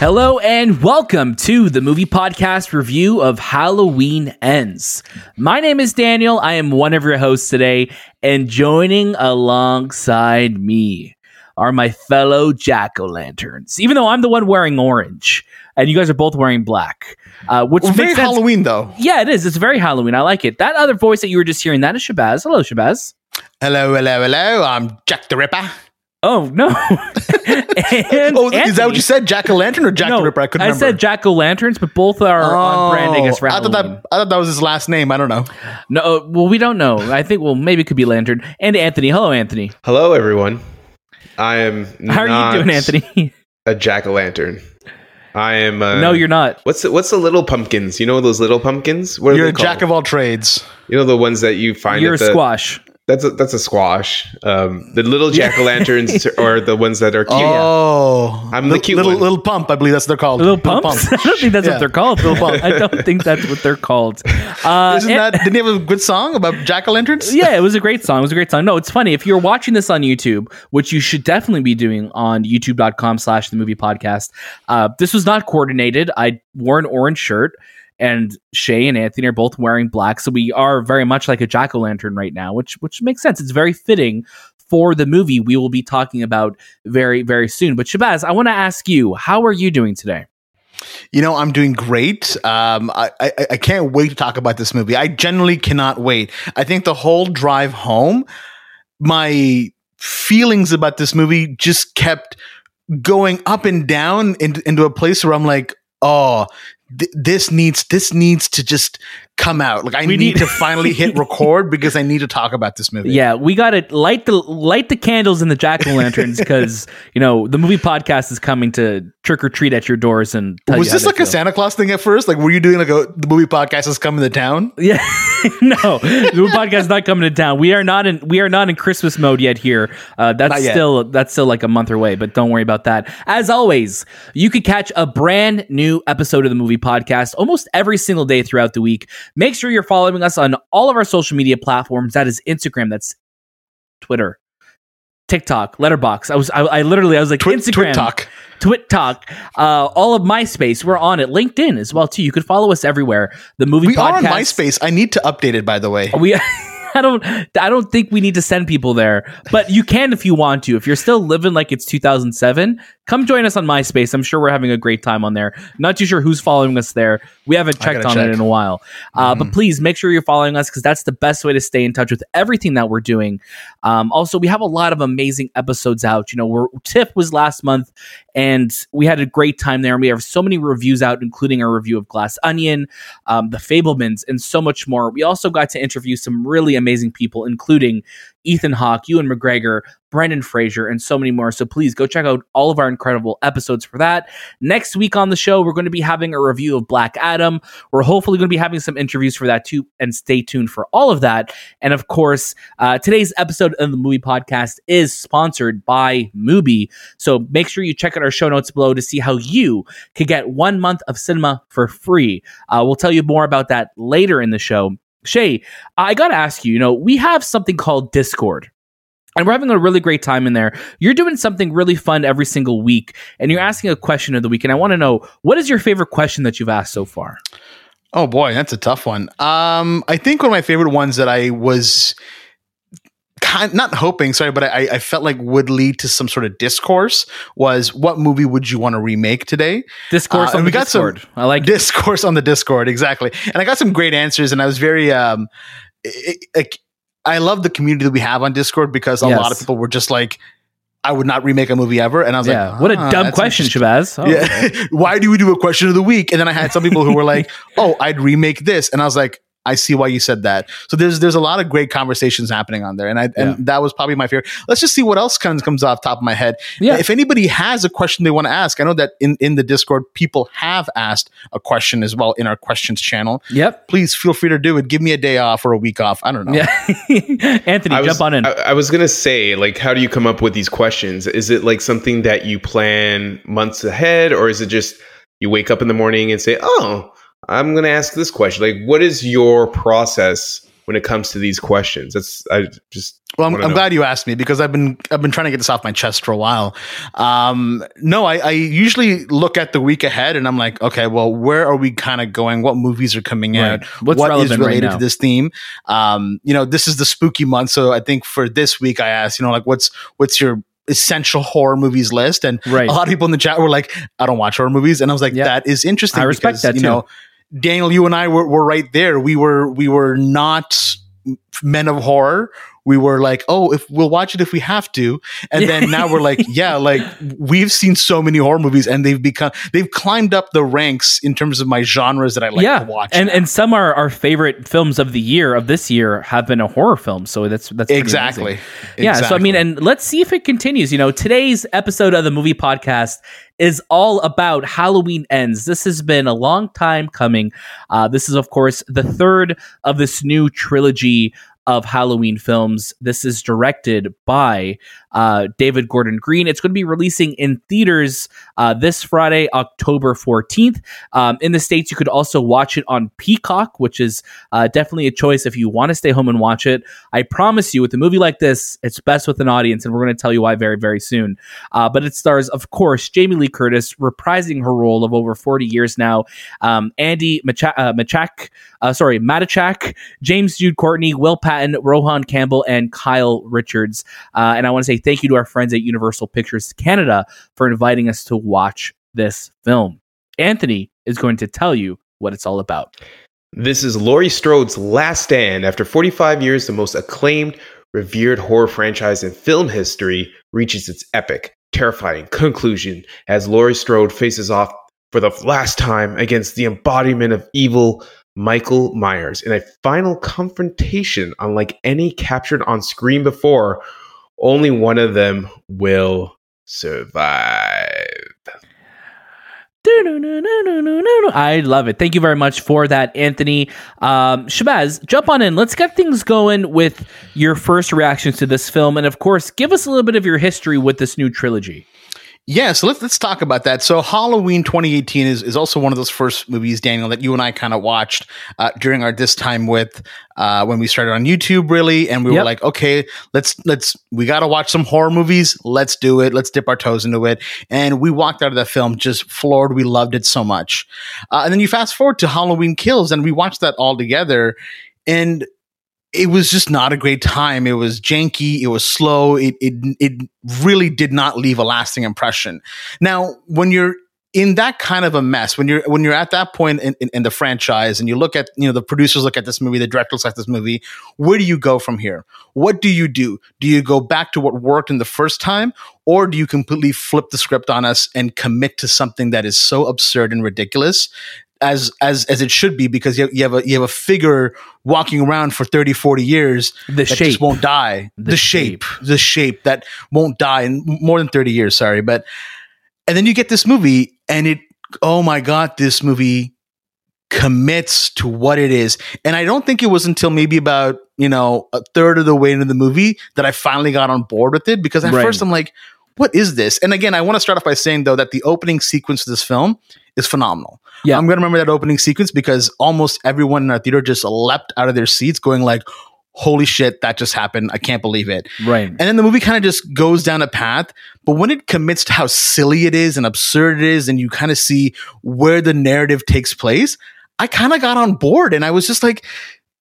Hello and welcome to the movie podcast review of Halloween Ends. My name is Daniel. I am one of your hosts today, and joining alongside me are my fellow jack o' lanterns. Even though I'm the one wearing orange, and you guys are both wearing black, uh, which Well, makes very sense. Halloween though. Yeah, it is. It's very Halloween. I like it. That other voice that you were just hearing, that is Shahbaz. Hello, Shahbaz. Hello, hello, hello. I'm Jack the Ripper. Oh no! and oh, is that what you said? Jack o' Lantern or Jack no, the Ripper? I couldn't remember. I said jack o' lanterns, but both are on brand. I guess for Oh, I thought that I thought that was his last name. I don't know. No, uh, well, we don't know. I think, well, maybe it could be Lantern. And Anthony. Hello, Anthony. Hello, everyone. I am. How are you doing, Anthony? A jack o' lantern. I am. Uh, no, you're not. What's the, what's the little pumpkins? You know those little pumpkins? What are You're they a called? jack of all trades. You know the ones that you find. You're a the, squash. That's a, that's a squash. Um, the little jack o' lanterns are the ones that are cute. Oh, I'm the Little- cute little one. little pump. I believe that's what they're called. Little pumps? I don't think that's Yeah. what they're called. Little pump. I don't think that's what they're called. Uh, Isn't that? Didn't he have a good song about jack o' lanterns? yeah, it was a great song. It was a great song. No, it's funny. If you're watching this on YouTube, which you should definitely be doing on youtube.com slash the movie podcast, uh, this was not coordinated. I wore an orange shirt and Shay and Anthony are both wearing black. So we are very much like a jack-o'-lantern right now, which which makes sense. It's very fitting for the movie we will be talking about very, very soon. But Shahbaz, I want to ask you, how are you doing today? You know, I'm doing great. Um, I, I I can't wait to talk about this movie. I generally cannot wait. I think the whole drive home, my feelings about this movie just kept going up and down into a place where I'm like, oh, th- this needs this needs to just come out. Like I need, need- to finally hit record because I need to talk about this movie. Yeah, we got to light the light the candles in the jack o' lanterns because you know the movie podcast is coming to trick or treat at your doors and Was this like they a feel. Santa Claus thing at first? Like, were you doing like a the movie podcast is coming to town? Yeah, no, the movie podcast is not coming to town. We are not in we are not in Christmas mode yet here. Uh, that's yet. still that's still like a month away, but don't worry about that. As always, you could catch a brand new episode of the movie podcast almost every single day throughout the week. Make sure you're following us on all of our social media platforms. That is Instagram. That's Twitter. TikTok, Letterboxd. I was, I, I literally, I was like, Twit, Instagram, TikTok, Talk, uh, all of MySpace. We're on it. LinkedIn as well too. You could follow us everywhere. The movie We podcast. are on MySpace. I need to update it, by the way. We I don't I don't think we need to send people there, but you can if you want to. If you're still living like it's 2007, come join us on MySpace. I'm sure we're having a great time on there. Not too sure who's following us there. We haven't checked on it in a while. Uh, Mhm. But please make sure you're following us because that's the best way to stay in touch with everything that we're doing. Um, also, we have a lot of amazing episodes out. You know, we're, TIFF was last month, and we had a great time there. And we have so many reviews out, including our review of Glass Onion, um, The Fabelmans, and so much more. We also got to interview some really amazing people, including Ethan Hawke, Ewan McGregor, Brendan Fraser, and so many more. So please go check out all of our incredible episodes for that. Next week on the show, we're going to be having a review of Black Adam. We're hopefully going to be having some interviews for that too, and stay tuned for all of that. And of course, uh, today's episode of the movie podcast is sponsored by Mubi. So make sure you check out our show notes below to see how you could get one month of cinema for free. Uh, we'll tell you more about that later in the show. Shay, I got to ask you, you know, we have something called Discord. And we're having a really great time in there. You're doing something really fun every single week, and you're asking a question of the week. And I want to know what is your favorite question that you've asked so far? Oh boy, that's a tough one. Um, I think one of my favorite ones that I was kind not hoping, sorry, but I, I felt like would lead to some sort of discourse was what movie would you want to remake today? Discourse Uh, on we got some Discord. I like it. discourse on the Discord, exactly. And I got some great answers, and I was very um, it, it- like I love the community that we have on Discord because a Yes. lot of people were just like, I would not remake a movie ever, and I was Yeah, like, what a "Ah, dumb question, interesting." Shahbaz. Oh, okay. Yeah. Why do we do a question of the week? And then I had some people who were like, "Oh, I'd remake this," and I was like, "I see why you said that." So there's there's a lot of great conversations happening on there, and I Yeah. and that was probably my favorite. Let's just see what else comes comes off top of my head. Yeah. If anybody has a question they want to ask, I know that in in the Discord people have asked a question as well in our questions channel. Yep. Please feel free to do it. Give me a day off or a week off. I don't know. Yeah. Anthony, I was, jump on in. I, I was gonna say, like, how do you come up with these questions? Is it like something that you plan months ahead, or is it just you wake up in the morning and say, "Oh, I'm gonna ask this question"? Like, what is your process when it comes to these questions. That's I just Well, I'm, I'm glad you asked me because I've been I've been trying to get this off my chest for a while. Um, no, I, I usually look at the week ahead and I'm like, okay, well, where are we kind of going? What movies are coming Right. out? What's What is relevant right related now? to this theme? Um, you know, this is the spooky month, so I think for this week, I asked, you know, like, what's what's your essential horror movies list? And Right. a lot of people in the chat were like, I don't watch horror movies, and I was like, Yeah. that is interesting. I respect because, that, You too. know, Daniel, you and I were, were right there. We were we were not men of horror. We were like, oh, if we'll watch it if we have to, and then now we're like, yeah, like we've seen so many horror movies, and they've become they've climbed up the ranks in terms of my genres that I like yeah, to watch. and now. and some are our favorite films of the year of this year have been a horror film. So that's that's exactly. Yeah, so I mean, and let's see if it continues. You know, today's episode of the movie podcast is all about Halloween ends. This has been a long time coming. Uh, this is, of course, the third of this new trilogy of Halloween films. This is directed by uh, David Gordon Green. It's going to be releasing in theaters uh, this Friday, October 14th. Um, in the States, you could also watch it on Peacock, which is uh, definitely a choice if you want to stay home and watch it. I promise you, with a movie like this, it's best with an audience, and we're going to tell you why very, very soon. Uh, but it stars, of course, Jamie Lee Curtis reprising her role of over 40 years now. Um, Andi Macha- uh, Machak, uh, sorry, Matichak, James Jude Courtney, Will Patton, Rohan Campbell, and Kyle Richards. Uh, and I want to say thank you to our friends at Universal Pictures Canada for inviting us to watch this film. Anthony is going to tell you what it's all about. This is Laurie Strode's last stand. After 45 years, the most acclaimed, revered horror franchise in film history reaches its epic, terrifying conclusion as Laurie Strode faces off for the last time against the embodiment of evil, Michael Myers, in a final confrontation unlike any captured on screen before. Only one of them will survive. I love it. Thank you very much for that, Anthony. Um, Shahbaz, jump on in. Let's get things going with your first reactions to this film. And of course, give us a little bit of your history with this new trilogy. Yeah, so let's let's talk about that. So Halloween 2018 is, is also one of those first movies, Daniel, that you and I kind of watched uh, during our this time with uh, when we started on YouTube, really, and we Yep. were like, okay, let's let's we got to watch some horror movies. Let's do it. Let's dip our toes into it. And we walked out of that film just floored. We loved it so much. Uh, and then you fast forward to Halloween Kills, and we watched that all together, and it was just not a great time. It was janky. It was slow. It it it really did not leave a lasting impression. Now, when you're in that kind of a mess, when you're when you're at that point in, in, in the franchise, and you look at you know the producers look at this movie, the director looks at this movie, where do you go from here? What do you do? Do you go back to what worked in the first time, or do you completely flip the script on us and commit to something that is so absurd and ridiculous? As, as as it should be because you have, you have a you have a figure walking around for 30 40 years The that shape. just won't die. The The, shape. the shape that won't die in more than 30 years, sorry. But, and then you get this movie and it, oh my God, this movie commits to what it is. And I don't think it was until maybe about, you know, a third of the way into the movie that I finally got on board with it because at Right. first I'm like, what is this? And again, I want to start off by saying though that the opening sequence of this film is phenomenal. Yeah. I'm going to remember that opening sequence because almost everyone in our theater just leapt out of their seats going like, holy shit, that just happened. I can't believe it. Right. And then the movie kind of just goes down a path. But when it commits to how silly it is and absurd it is, and you kind of see where the narrative takes place, I kind of got on board and I was just like,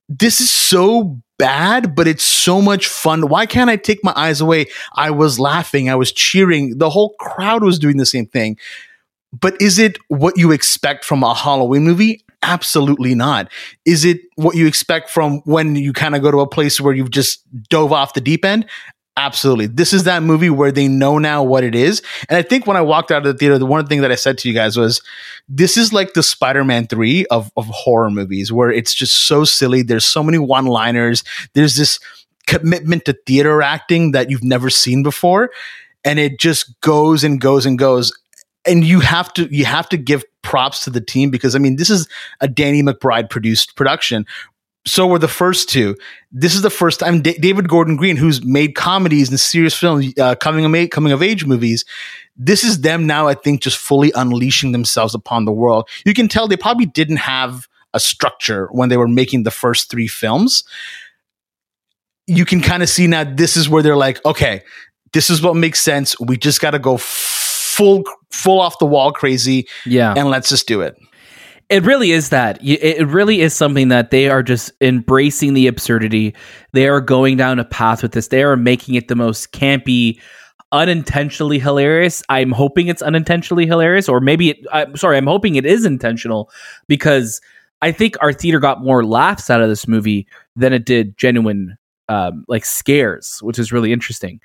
this is so bad, but it's so much fun. Why can't I take my eyes away? I was laughing, I was cheering. The whole crowd was doing the same thing. But is it what you expect from a Halloween movie? Absolutely not. Is it what you expect from when you kind of go to a place where you've just dove off the deep end? Absolutely. This is that movie where they know now what it is. And I think when I walked out of the theater, the one thing that I said to you guys was this is like the Spider-Man 3 of, of horror movies where it's just so silly. There's so many one-liners. There's this commitment to theater acting that you've never seen before. And it just goes and goes and goes. And you have to you have to give props to the team because I mean this is a Danny McBride produced production so were the first two. This is the first time D- David Gordon Green, who's made comedies and serious films, uh, coming of age, coming of age movies. This is them now. I think just fully unleashing themselves upon the world. You can tell they probably didn't have a structure when they were making the first three films. You can kind of see now this is where they're like, okay, this is what makes sense. We just got to go full full off the wall crazy Yeah. and let's just do it. It really is that. It really is something that they are just embracing the absurdity. They are going down a path with this. They are making it the most campy, unintentionally hilarious. I'm hoping it's unintentionally hilarious, or maybe it, I'm sorry, I'm hoping it is intentional because I think our theater got more laughs out of this movie than it did genuine um, like scares, which is really interesting.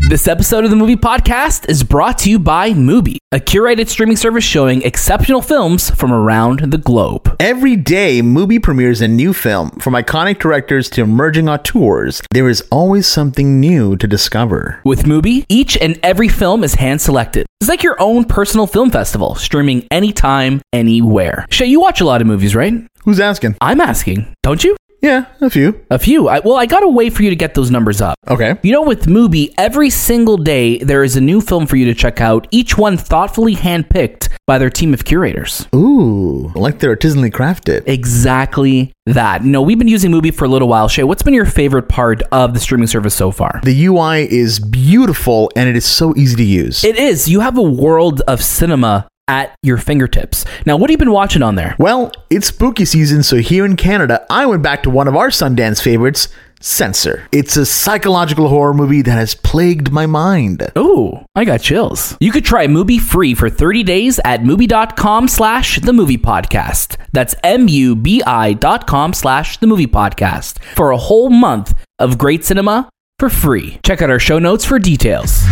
This episode of the Movie Podcast is brought to you by Mubi, a curated streaming service showing exceptional films from around the globe. Every day, Mubi premieres a new film. From iconic directors to emerging auteurs, there is always something new to discover. With Mubi, each and every film is hand selected. It's like your own personal film festival, streaming anytime, anywhere. Shay, you watch a lot of movies, right? Who's asking? I'm asking, don't you? Yeah, a few. A few. I, well, I gotta wait for you to get those numbers up. Okay. You know, with Mubi, every single day there is a new film for you to check out, each one thoughtfully handpicked by their team of curators. Ooh, like they're artisanally crafted. Exactly that. No, we've been using Mubi for a little while. Shay, what's been your favorite part of the streaming service so far? The UI is beautiful and it is so easy to use. It is. You have a world of cinema at your fingertips. Now, what have you been watching on there? well, it's spooky season, so here in Canada, I went back to one of our Sundance favorites, Censor. It's a psychological horror movie that has plagued my mind. Oh, I got chills. You could try Mubi free for 30 days at Mubi.com slash the movie podcast. That's M-U-B-I dot com slash the movie podcast for a whole month of great cinema for free. Check out our show notes for details.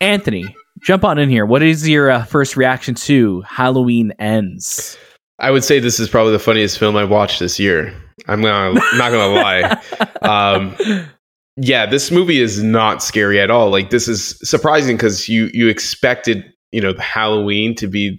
Anthony, jump on in here. What is your uh, first reaction to Halloween Ends? I would say this is probably the funniest film I watched this year. I'm gonna not gonna lie. Um, yeah, this movie is not scary at all. Like this is surprising because you you expected you know Halloween to be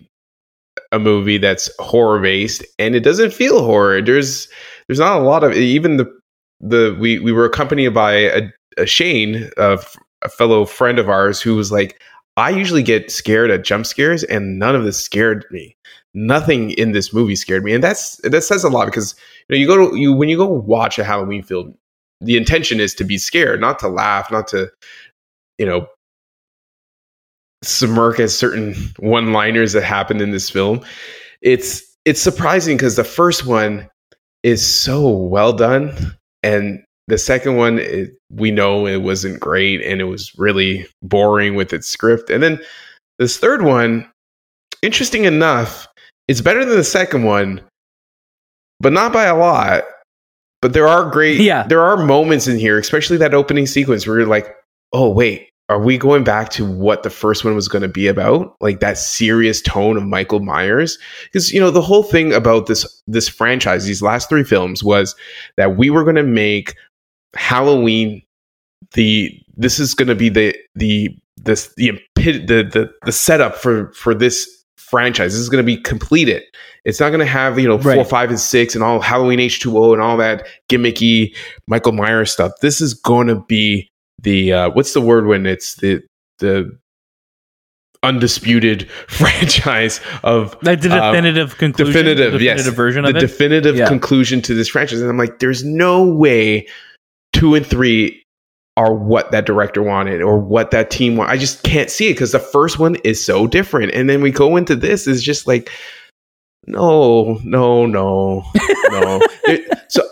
a movie that's horror based, and it doesn't feel horror. There's there's not a lot of even the the we we were accompanied by a, a Shane, a, f- a fellow friend of ours, who was like, I usually get scared at jump scares, and none of this scared me. Nothing in this movie scared me and that's that says a lot because you know you go to you when you go watch a halloween film the intention is to be scared not to laugh not to you know smirk at certain one liners that happened in this film. It's it's surprising because the first one is so well done and the second one it, we know it wasn't great and it was really boring with its script and then this third one interesting enough it's better than the second one, but not by a lot. But there are great, Yeah. there are moments in here, especially that opening sequence where you're like, oh, wait, are we going back to what the first one was going to be about? Like that serious tone of Michael Myers? Because, you know, the whole thing about this, this franchise, these last three films was that we were going to make Halloween the, this is going to be the, the, this, the, the, the, the setup for, for this franchise. This is going to be completed. It's not going to have you know four, five, and six, and all Halloween H two O and all that gimmicky Michael Myers stuff. This is going to be the uh, what's the word when it's the the undisputed franchise of the um, definitive conclusion, definitive, the yes, definitive version the of it. definitive Yeah. conclusion to this franchise. And I'm like, there's no way two and three are what that director wanted or what that team wanted. I just can't see it because the first one is so different. And then we go into this is just like, no, no, no, no. It- so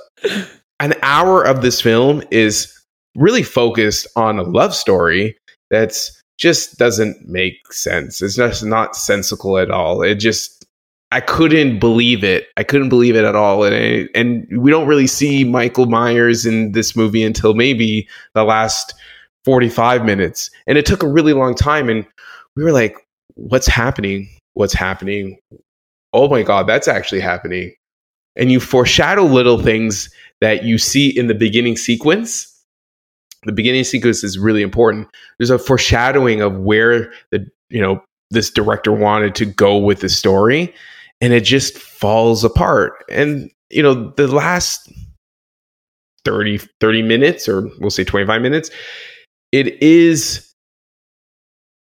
an hour of this film is really focused on a love story that's just doesn't make sense. It's just not sensical at all. It just I couldn't believe it. I couldn't believe it at all. And I, and we don't really see Michael Myers in this movie until maybe the last 45 minutes. And it took a really long time and we were like what's happening? What's happening? Oh my god, that's actually happening. And you foreshadow little things that you see in the beginning sequence the beginning sequence is really important. There's a foreshadowing of where the you know this director wanted to go with the story, and it just falls apart. And you know the last 30, 30 minutes, or we'll say 25 minutes, it is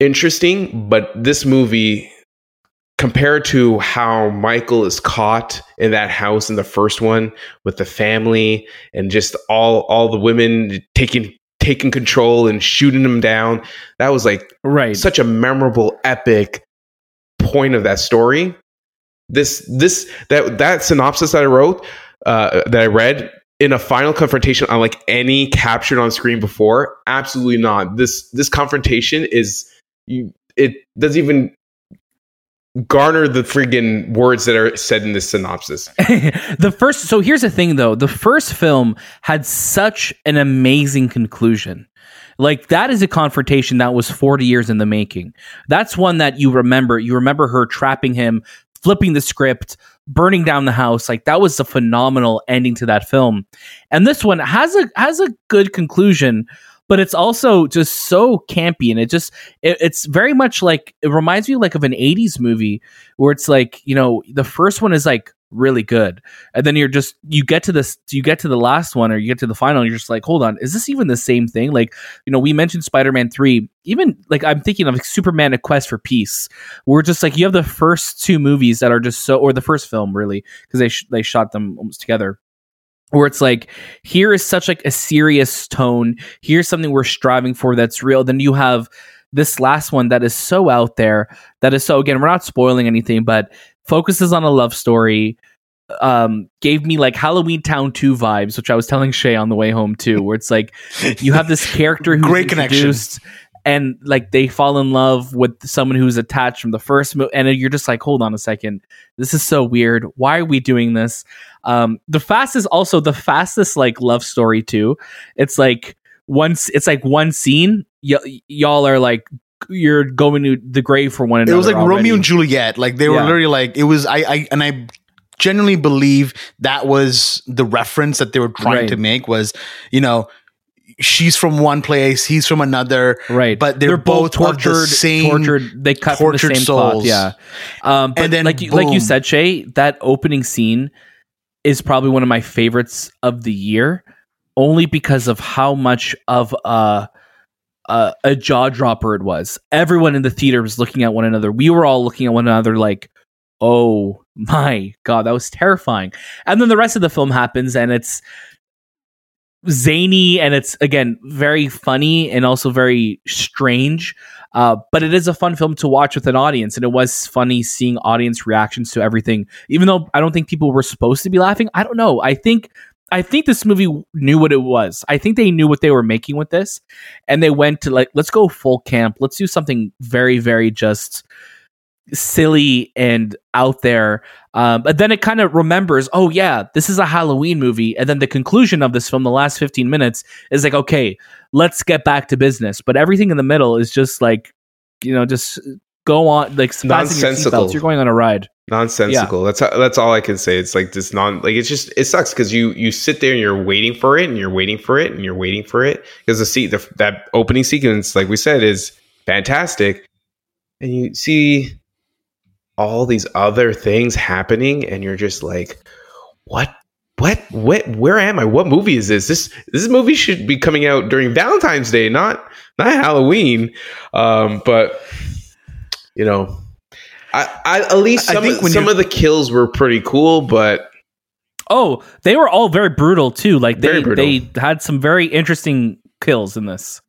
interesting, but this movie compared to how Michael is caught in that house in the first one with the family and just all all the women taking taking control and shooting him down. That was like right. such a memorable, epic point of that story. This this that that synopsis that I wrote uh, that I read in a final confrontation unlike any captured on screen before. Absolutely not. This this confrontation is you. It doesn't even garner the friggin' words that are said in this synopsis. the first so here's the thing though the first film had such an amazing conclusion like that is a confrontation that was 40 years in the making that's one that you remember you remember her trapping him flipping the script burning down the house like that was a phenomenal ending to that film. And this one has a has a good conclusion but it's also just so campy and it just it, it's very much like it reminds me like of an 80s movie where it's like you know the first one is like really good. And then you're just you get to this you get to the last one or you get to the final you're just like hold on is this even the same thing? Like you know we mentioned spider-man 3 even like i'm thinking of like superman a quest for peace. We're just like you have the first two movies that are just so or the first film really because they sh- they shot them almost together where it's like here is such like a serious tone. Here's something we're striving for that's real. Then you have this last one that is so out there that is so again we're not spoiling anything but focuses on a love story um gave me like halloween town 2 vibes which i was telling shay on the way home too where it's like you have this character who's Great introduced and like they fall in love with someone who's attached from the first movie and you're just like hold on a second. This is so weird. Why are we doing this? Um the fastest also the fastest like love story too. It's like once it's like one scene y- y'all are like you're going to the grave for one It was like already. Romeo and Juliet. Like they were Yeah. literally like it was. I, I and I genuinely believe that was the reference that they were trying Right. to make was, you know, she's from one place, he's from another. right but they're both of the same tortured they cut from the tortured same cloth yeah um but And then like you, like you said shay that opening scene is probably one of my favorites of the year only because of how much of a a, jaw dropper it was. Everyone in the theater was looking at one another. We were all looking at one another like oh my god that was terrifying. And then the rest of the film happens and it's zany and it's again very funny and also very strange. Uh, but it is a fun film to watch with an audience and it was funny seeing audience reactions to everything. Even though i don't think people were supposed to be laughing i don't know. I think i think this movie knew what it was. I think they knew what they were making with this and they went to like let's go full camp. Let's do something very very just silly and out there. Um, but then it kind of remembers oh yeah this is a halloween movie. And then the conclusion of this film the last 15 minutes is like okay let's get back to business. But everything in the middle is just like you know just go on like Nonsensical. you're going on a ride nonsensical. That's that's all I can say. It's like this non like it's just it sucks because you you sit there and you're waiting for it and you're waiting for it and you're waiting for it because the seat the, that opening sequence like we said is fantastic and you see all these other things happening and you're just like what what what where am I what movie is this this this movie should be coming out during Valentine's Day not not Halloween um but you know I, I at least I some, think of, when some of the kills were pretty cool, but oh they were all very brutal too like they they had some very interesting kills in this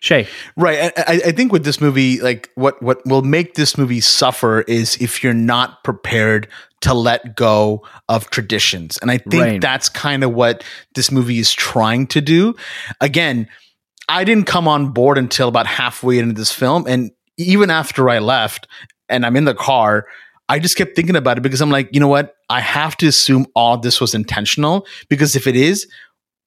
shay Right. I, I I think with this movie, like what what will make this movie suffer is if you're not prepared to let go of traditions. And I think Right. that's kind of what this movie is trying to do. Again, I didn't come on board until about halfway into this film. And even after I left and I'm in the car, I just kept thinking about it because I'm like, you know what? I have to assume all this was intentional because if it is,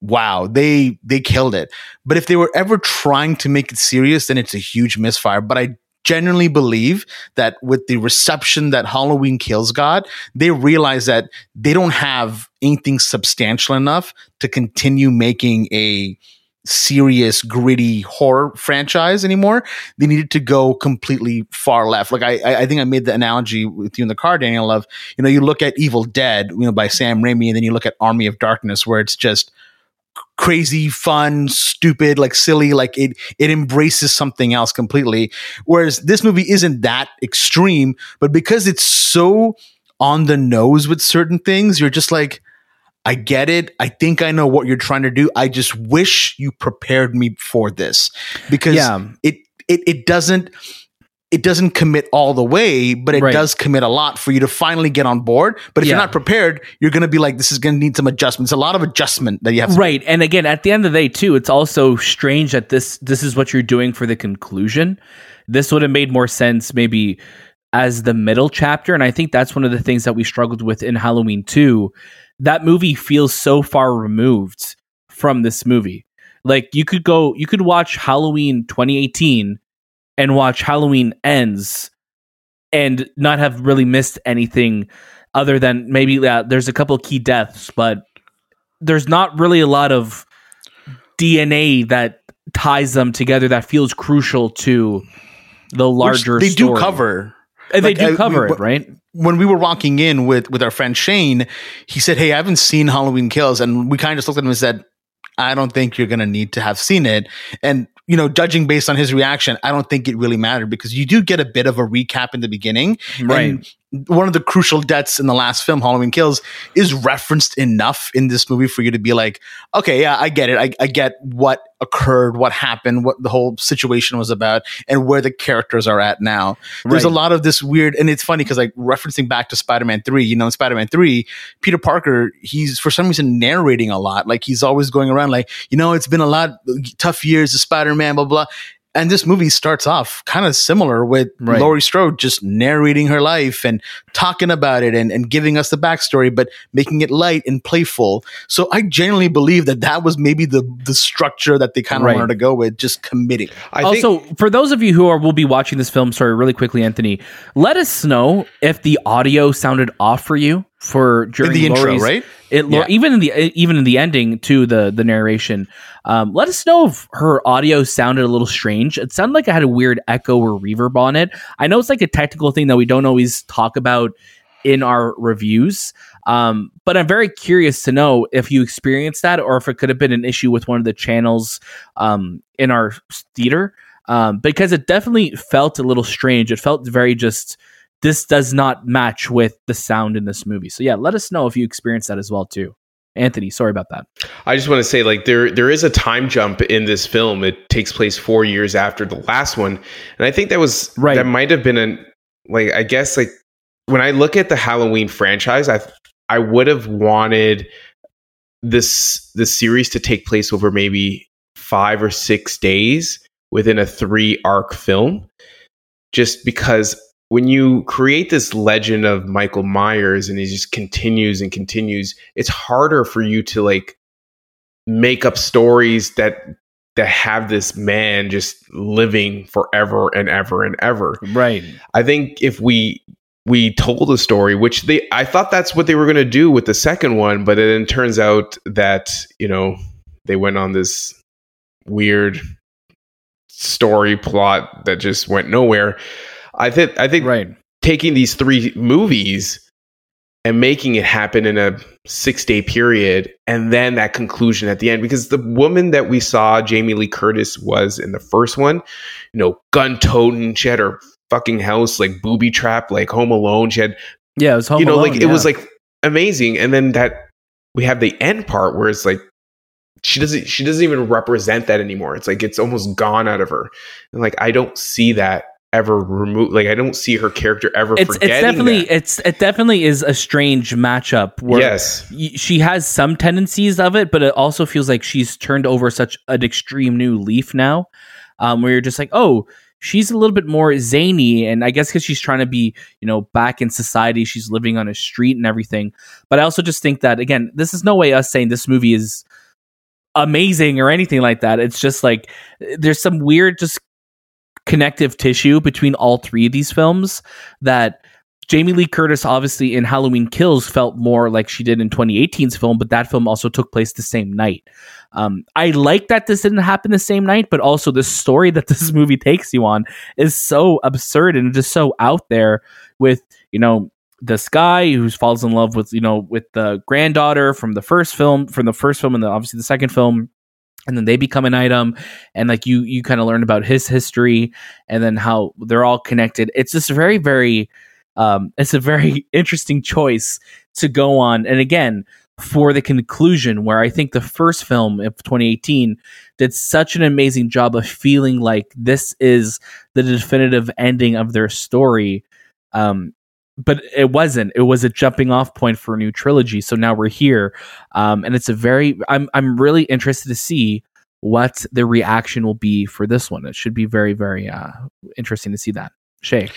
wow, they they killed it. But if they were ever trying to make it serious, then it's a huge misfire. But I genuinely believe that with the reception that Halloween Kills got, they realize that they don't have anything substantial enough to continue making a serious, gritty horror franchise anymore. They needed to go completely far left. Like I, I think I made the analogy with you in the car, Daniel, of you know, you look at Evil Dead, you know, by Sam Raimi, and then you look at Army of Darkness, where it's just crazy, fun, stupid, like silly, like it it embraces something else completely. Whereas this movie isn't that extreme, but because it's so on the nose with certain things, you're just like, I get it. I think I know what you're trying to do. I just wish you prepared me for this because Yeah. it it it doesn't it doesn't commit all the way, but it Right. does commit a lot for you to finally get on board. But if Yeah. you're not prepared, you're going to be like, this is going to need some adjustments. A lot of adjustment that you have. To right and again at the end of the day too it's also strange that this this is what you're doing for the conclusion this would have made more sense maybe as the middle chapter and i think that's one of the things that we struggled with in halloween 2 that movie feels so far removed from this movie like you could go you could watch halloween 2018 and watch halloween ends and not have really missed anything other than maybe uh, there's a couple key deaths but there's not really a lot of DNA that ties them together that feels crucial to the Which larger. they do cover. And they do cover we- it, right? When we were walking in with with our friend Shane, he said, "Hey, I haven't seen Halloween Kills," and we kind of just looked at him and said, "I don't think you're going to need to have seen it." And you know, judging based on his reaction, I don't think it really mattered because you do get a bit of a recap in the beginning, Right. One of the crucial deaths in the last film, Halloween Kills, is referenced enough in this movie for you to be like, okay, yeah, I get it. I, I get what occurred, what happened, what the whole situation was about, and where the characters are at now. There's a lot of this weird, and it's funny because like referencing back to Spider-Man Three, you know, in Spider-Man Three, Peter Parker, he's for some reason narrating a lot. Like he's always going around like, you know, it's been a lot tough years of Spider-Man, blah blah. And this movie starts off kind of similar with Right. Laurie Strode just narrating her life and talking about it and, and giving us the backstory, but making it light and playful. So I genuinely believe that that was maybe the the structure that they kind of Right. wanted to go with, just committing. I also, think for those of you who are will be watching this film, sorry, really quickly, Anthony, let us know if the audio sounded off for you for during in the intro, right? It Yeah. even in the even in the ending to the the narration. Um, let us know if her audio sounded a little strange. It sounded like it had a weird echo or reverb on it. I know it's like a technical thing that we don't always talk about in our reviews. Um, but I'm very curious to know if you experienced that or if it could have been an issue with one of the channels um, in our theater. Um, because it definitely felt a little strange. It felt very just this does not match with the sound in this movie. So yeah, let us know if you experienced that as well too. Anthony, sorry about that. I just want to say, like, there there is a time jump in this film. It takes place four years after the last one, and I think that was Right. That might have been an like I guess like when I look at the Halloween franchise, I I would have wanted this this series to take place over maybe five or six days within a three arc film, just because when you create this legend of Michael Myers and he just continues and continues, it's harder for you to like make up stories that that have this man just living forever and ever and ever. Right. I think if we we told a story, which they I thought that's what they were going to do with the second one, but it then turns out that you know they went on this weird story plot that just went nowhere. I think I think Right. taking these three movies and making it happen in a six day period and then that conclusion at the end because the woman that we saw jamie lee curtis was in the first one you know gun toting she had her fucking house like booby trap like home alone she had Yeah, it was Home you know Alone, like it was like amazing and then that we have the end part where it's like she doesn't she doesn't even represent that anymore it's like it's almost gone out of her and like i don't see that ever removed like i don't see her character ever it's it's definitely that. it's it definitely is a strange matchup where yes y- she has some tendencies of it, but it also feels like she's turned over such an extreme new leaf now, um, where you're just like, oh, she's a little bit more zany, and I guess because she's trying to be, you know, back in society, she's living on a street and everything. But I also just think that again, this is no way us saying this movie is amazing or anything like that. It's just like there's some weird just connective tissue between all three of these films that Jamie Lee Curtis obviously in Halloween Kills felt more like she did in 2018's film, but that film also took place the same night. Um, I like that this didn't happen the same night, but also the story that this movie takes you on is so absurd and just so out there with, you know, this guy who falls in love with you know with the granddaughter from the first film from the first film and obviously the second film and then they become an item and like you you kind of learn about his history and then how they're all connected. It's just very very um it's a very interesting choice to go on. And again for the conclusion where i think the first film of 2018 did such an amazing job of feeling like this is the definitive ending of their story um but it wasn't. It was a jumping off point for a new trilogy. So now we're here, um, and it's a very. I'm I'm really interested to see what the reaction will be for this one. It should be very very uh, interesting to see that. Shay,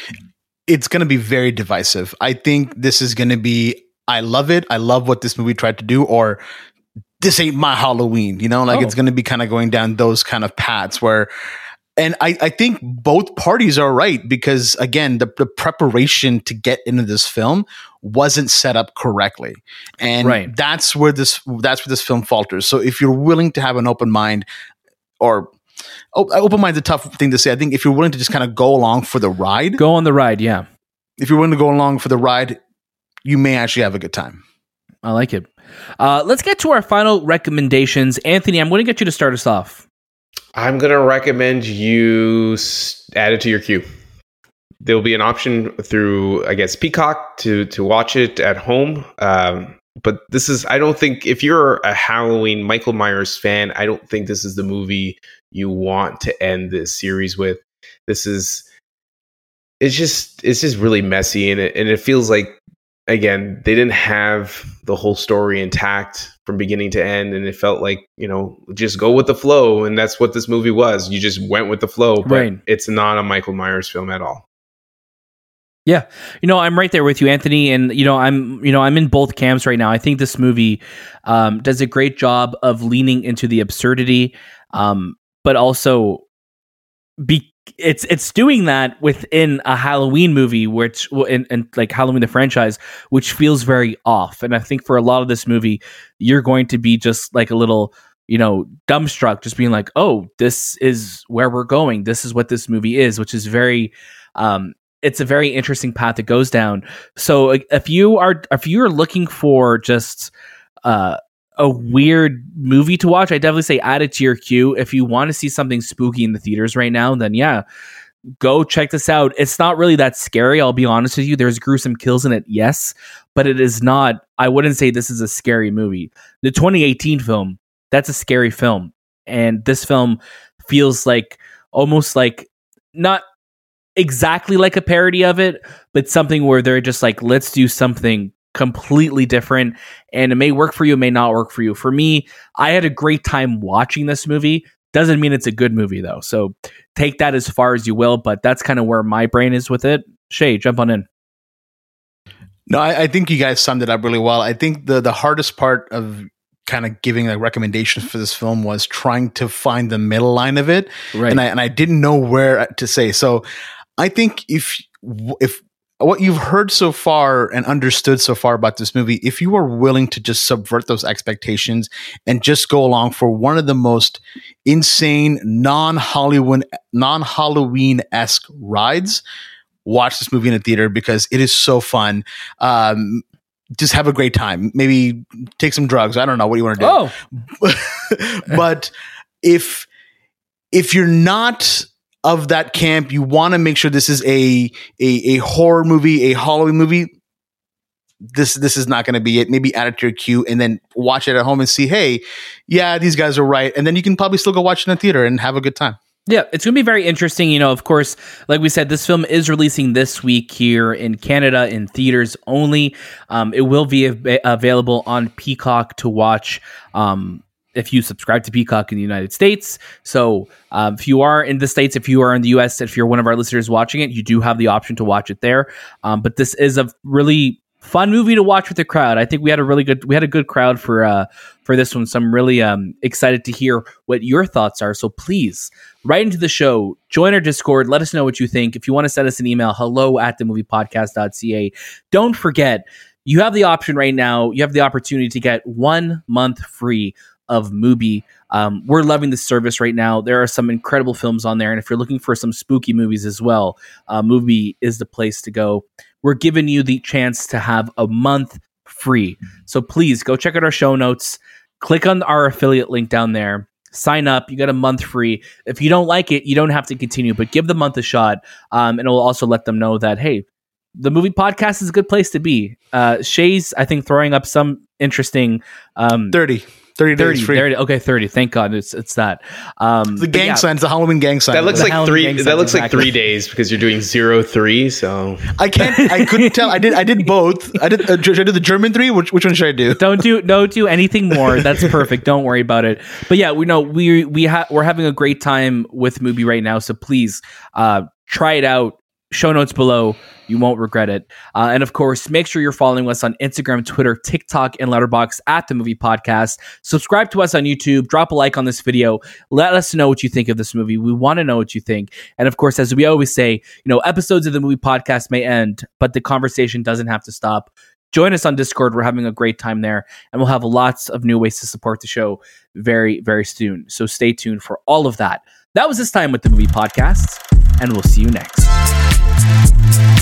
it's going to be very divisive. I think this is going to be. I love it. I love what this movie tried to do, or this ain't my Halloween. You know, like Oh. it's going to be kind of going down those kind of paths where and I, I think both parties are right because again the, the preparation to get into this film wasn't set up correctly and Right. that's where this that's where this film falters so if you're willing to have an open mind or oh, open mind's a tough thing to say i think if you're willing to just kind of go along for the ride go on the ride. Yeah, if you're willing to go along for the ride you may actually have a good time I like it. Uh, let's get to our final recommendations. Anthony, I'm going to get you to start us off. I'm gonna recommend you add it to your queue. There'll be an option through, I guess, Peacock to to watch it at home. Um, but this is, I don't think, if you're a Halloween Michael Myers fan, I don't think this is the movie you want to end this series with. This is, it's just, it's just really messy, and it and it feels like, again, they didn't have the whole story intact from beginning to end and it felt like you know just go with the flow and that's what this movie was you just went with the flow but Right. it's not a michael myers film at all Yeah, you know, I'm right there with you, Anthony, and you know, I'm you know, I'm in both camps right now. I think this movie um, does a great job of leaning into the absurdity, um, but also be it's it's doing that within a Halloween movie, which and, like Halloween the franchise, which feels very off. And I think for a lot of this movie, you're going to be just like a little you know dumbstruck, just being like, oh, this is where we're going. This is what this movie is, which is very um, it's a very interesting path it goes down. So if you are if you are looking for just uh, a weird movie to watch, I definitely say add it to your queue. If you want to see something spooky in the theaters right now, then yeah, go check this out. It's not really that scary. I'll be honest with you. There's gruesome kills in it, yes, but it is not. I wouldn't say this is a scary movie. The 2018 film, that's a scary film, and this film feels like almost like not exactly like a parody of it, but something where they're just like, let's do something completely different. And it may work for you, it may not work for you. For me, I had a great time watching this movie. Doesn't mean it's a good movie though. So take that as far as you will, but that's kind of where my brain is with it. Shay, jump on in. No, I, I think you guys summed it up really well. I think the the hardest part of kind of giving like recommendations for this film was trying to find the middle line of it, Right. and I and I didn't know where to say. So, I think if if what you've heard so far and understood so far about this movie, if you are willing to just subvert those expectations and just go along for one of the most insane non Hollywood non Halloween esque rides, watch this movie in a theater because it is so fun. Um, just have a great time. Maybe take some drugs. I don't know what you want to do oh, but if if you're not of that camp, you want to make sure this is a a, a horror movie, a Halloween movie. This this is not going to be it. Maybe add it to your queue and then watch it at home and see, hey, yeah, these guys are right, and then you can probably still go watch it in the theater and have a good time. Yeah, it's going to be very interesting. You know, of course, like we said, this film is releasing this week here in Canada in theaters only. Um, it will be av- available on Peacock to watch. Um, if you subscribe to Peacock in the United States. So, um, if you are in the States, if you are in the US, if you're one of our listeners watching it, you do have the option to watch it there. Um, but this is a really fun movie to watch with the crowd. I think we had a really good we had a good crowd for uh for this one. So I'm really um excited to hear what your thoughts are. So please write into the show, join our Discord, let us know what you think. If you want to send us an email, hello at the moviepodcast.ca. Don't forget, you have the option right now, you have the opportunity to get one month free of Mubi. Um, we're loving the service right now. There are some incredible films on there, and if you're looking for some spooky movies as well, uh, Mubi is the place to go. we're giving you the chance to have a month free. So please go check out our show notes, click on our affiliate link down there. Sign up. You get a month free. If you don't like it, you don't have to continue, but give the month a shot. Um, and it will also let them know that, hey, the movie podcast is a good place to be. Uh, Shay's, I think, throwing up some interesting um, 30. 30 days 30, free. 30 okay 30 thank god it's it's that um The gang yeah, signs, the Halloween gang sign. That looks like Halloween three. That signs, looks like three days because you're doing zero three. So I can't. I couldn't tell. I did. I did both. I did. Uh, should I do the German three? Which which one should I do? don't do don't do anything more that's perfect don't worry about it but yeah we know we we ha- we're having a great time with movie right now so please uh try it out show notes below. You won't regret it. Uh, and of course make sure you're following us on instagram twitter tiktok and Letterboxd at the movie podcast. Subscribe to us on youtube. Drop a like on this video. Let us know what you think of this movie. We want to know what you think. And of course as we always say you know episodes of the movie podcast may end but the conversation doesn't have to stop. Join us on discord. We're having a great time there and we'll have lots of new ways to support the show very very soon. So stay tuned for all of that. That was this time with the movie podcast and we'll see you next Thank you.